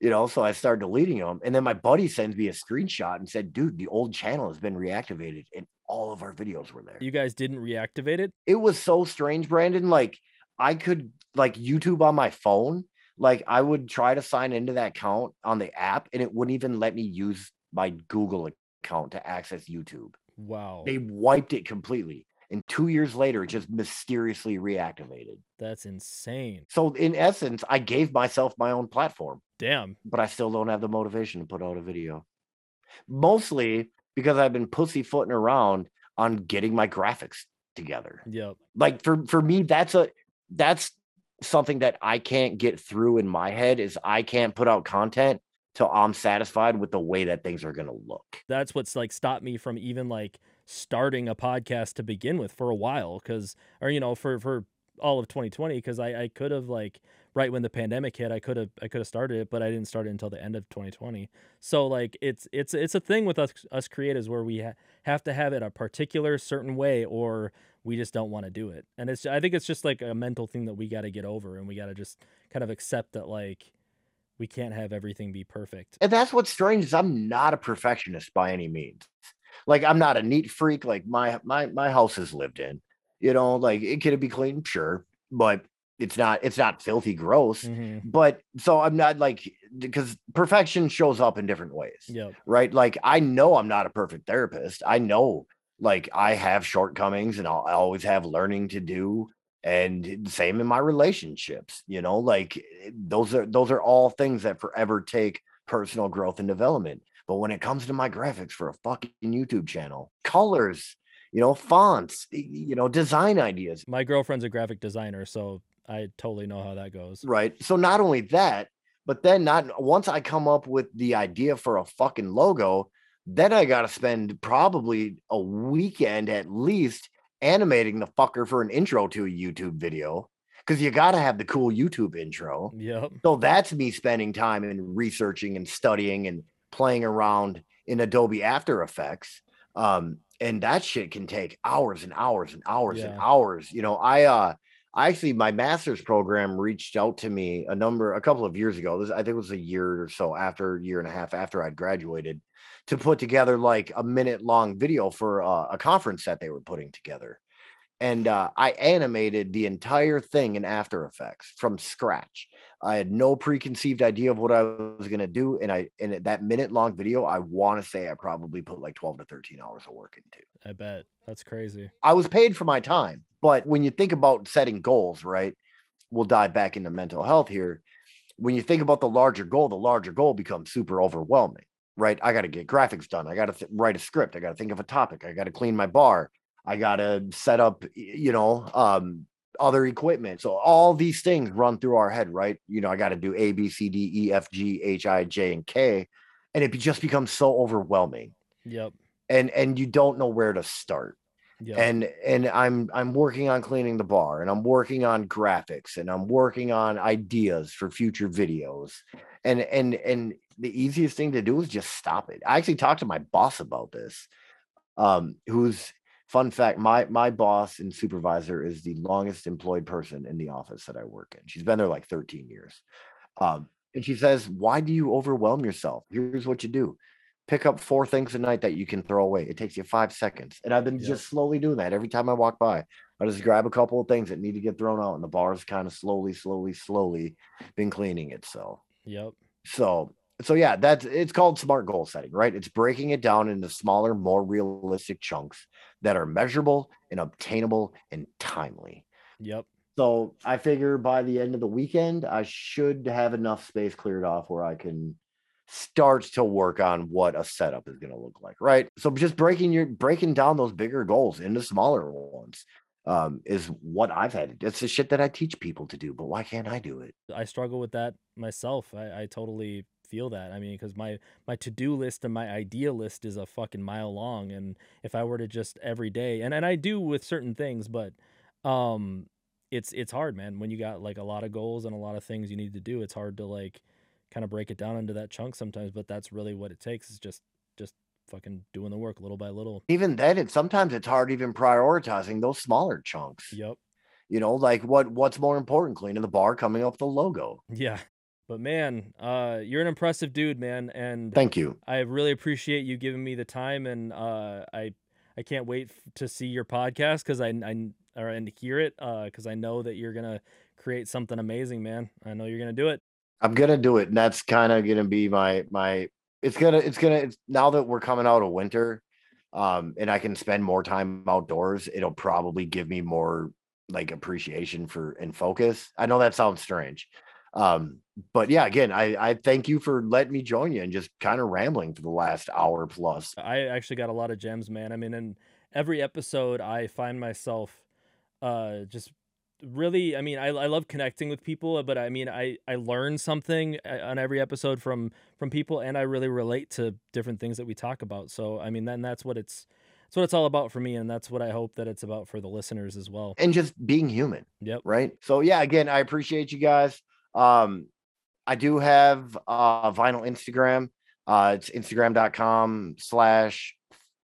You know, so I started deleting them. And then my buddy sends me a screenshot and said, dude, the old channel has been reactivated and all of our videos were there You guys didn't reactivate it? it was so strange, Brandon. Like I could like YouTube on my phone. Like I would try to sign into that account on the app, and it wouldn't even let me use my Google account to access YouTube. Wow. They wiped it completely. And two years later, it just mysteriously reactivated. That's insane. So in essence, I gave myself my own platform, Damn. but I still don't have the motivation to put out a video. Mostly because I've been pussyfooting around on getting my graphics together Yep. like for for me that's a that's something that i can't get through in my head is i can't put out content till i'm satisfied with the way that things are going to look That's what's like stopped me from even like starting a podcast to begin with for a while because or you know for for all of 2020 because I I could have like right when the pandemic hit I could have I could have started it but I didn't start it until the end of 2020 so like it's it's it's a thing with us us creators where we ha- have to have it a particular certain way or we just don't want to do it. And it's I think it's just like a mental thing that we got to get over and we got to just kind of accept that like we can't have everything be perfect. And that's what's strange is I'm not a perfectionist by any means like I'm not a neat freak like my my my house is lived in you know like it could be clean sure but it's not it's not filthy gross Mhm. but so i'm not like because perfection shows up in different ways Yep. right like i know i'm not a perfect therapist i know like i have shortcomings and I'll, i always have learning to do and same in my relationships you know like those are those are all things that forever take personal growth and development but when it comes to my graphics for a fucking youtube channel colors you know fonts you know design ideas My girlfriend's a graphic designer, so I totally know how that goes. Right. So not only that, but then not once I come up with the idea for a fucking logo, then I got to spend probably a weekend at least animating the fucker for an intro to a YouTube video because you got to have the cool YouTube intro. Yep. So that's me spending time in researching and studying and playing around in Adobe After Effects. Um, and that shit can take hours and hours and hours and hours. You know, I uh I actually my master's program reached out to me a number a couple of years ago. This I think it was a year or so after a year and a half after I'd graduated to put together like a minute long video for uh, a conference that they were putting together. And uh, I animated the entire thing in After Effects from scratch. I had no preconceived idea of what I was going to do. And I, in that minute long video, I want to say I probably put like 12 to 13 hours of work into. I bet. That's crazy. I was paid for my time. But when you think about setting goals, right? We'll dive back into mental health here. When you think about the larger goal, the larger goal becomes super overwhelming, right? I got to get graphics done. I got to th- write a script. I got to think of a topic. I got to clean my bar. I got to set up, you know, um, other equipment. So all these things run through our head, right? You know, I got to do A, B, C, D, E, F, G, H, I, J, and K. And it just becomes so overwhelming. Yep. And and you don't know where to start Yep. and and i'm i'm working on cleaning the bar and i'm working on graphics and i'm working on ideas for future videos and and and the easiest thing to do is just stop it i actually talked to my boss about this um who's fun fact my my boss and supervisor is the longest employed person in the office that i work in she's been there like 13 years um and she says why do you overwhelm yourself here's what you do pick up four things a night that you can throw away. It takes you five seconds. And I've been Yep. just slowly doing that every time I walk by. I just grab a couple of things that need to get thrown out, and the bar's kind of slowly, slowly, slowly been cleaning itself. Yep. So, so yeah, that's it's called smart goal setting, right? It's breaking it down into smaller, more realistic chunks that are measurable and obtainable and timely. Yep. So I figure by the end of the weekend, I should have enough space cleared off where I can start to work on what a setup is going to look like. Right. So just breaking your breaking down those bigger goals into smaller ones um, is what I've had. It's the shit that I teach people to do, but why can't I do it? I struggle with that myself. I, I totally feel that. I mean, because my my to do list and my idea list is a fucking mile long, and if I were to just every day, and and I do with certain things, but um, it's it's hard, man. When you got like a lot of goals and a lot of things you need to do, it's hard to like kind of break it down into that chunk sometimes. But that's really what it takes is just just fucking doing the work little by little. Even then, it's sometimes it's hard even prioritizing those smaller chunks. Yep. You know, like what what's more important, cleaning the bar, coming up with the logo. Yeah. But man, uh, you're an impressive dude, man, and Thank you. I really appreciate you giving me the time, and uh, I I can't wait f- to see your podcast because I I or and hear it because I know that you're gonna create something amazing, man. I know you're gonna do it. I'm gonna do it, and that's kind of gonna be my my. It's gonna it's gonna it's now that we're coming out of winter, um, and I can spend more time outdoors. It'll probably give me more like appreciation for and focus. I know that sounds strange, um, but yeah, again, I I thank you for letting me join you and just kind of rambling for the last hour plus. I actually got a lot of gems, man. I mean, in every episode, I find myself uh just really i mean I, I love connecting with people but i mean i i learn something uh, on every episode from from people and i really relate to different things that we talk about so i mean then that's what it's that's what it's all about for me, and that's what I hope that it's about for the listeners as well. And just being human. Yep. Right. So yeah, again, I appreciate you guys. Um, I do have uh vinyl Instagram. Uh it's instagram.com slash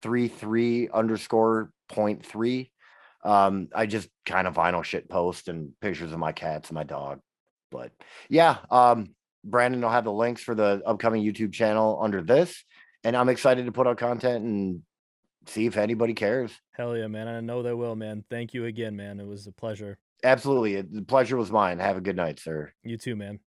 three three underscore point three. Um, I just kind of vinyl shit post and pictures of my cats and my dog. But yeah, um, Brandon will have the links for the upcoming YouTube channel under this. And I'm excited to put out content and see if anybody cares. Hell yeah, man. I know they will, man. Thank you again, man. It was a pleasure. Absolutely. The pleasure was mine. Have a good night, sir. You too, man.